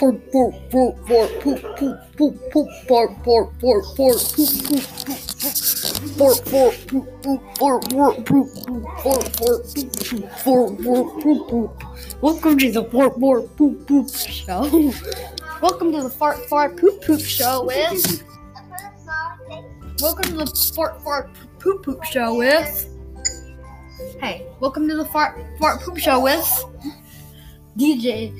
poop, poop, poop, poop, poop, poop, poop, poop, poop, poop, poop, poop, poop, poop. Welcome to the fart, fart, poop, poop show. Welcome to the fart, fart, poop, poop show with. Welcome to the fart, fart, poop, poop show with. Hey, welcome to the fart, fart, poop show with DJ.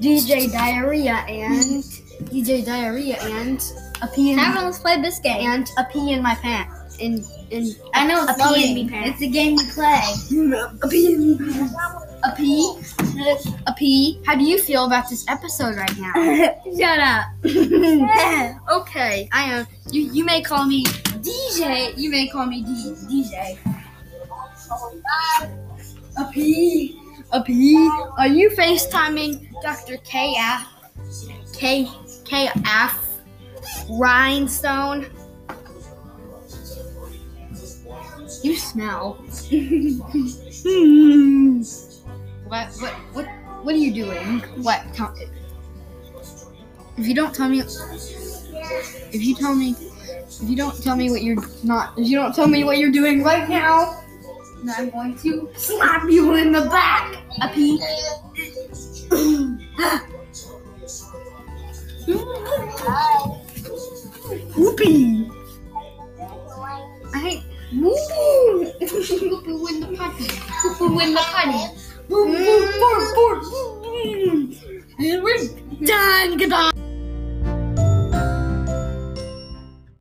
DJ Diarrhea and DJ Diarrhea and a pee in Everyone, let's play this game. and a pee in my pants. In in I know it's A loading. pee in me pants. It's a game we play. a pee in my pants. A pee. A pee. How do you feel about this episode right now? Shut up. okay, I am. You you may call me DJ. You may call me D, DJ. A P. A P. Are you FaceTiming Dr. KF? K KF Rhinestone? You smell. What what what what are you doing? What? Tell, if you don't tell me if you tell me if you don't tell me what you're not if you don't tell me what you're doing right now and I'm going to slap you in the back, a pee. Whoopee! I hate woo! Whoopee win the party. Whoopee win the party. Boom, boom, boom, boom, boom. We're done. Goodbye.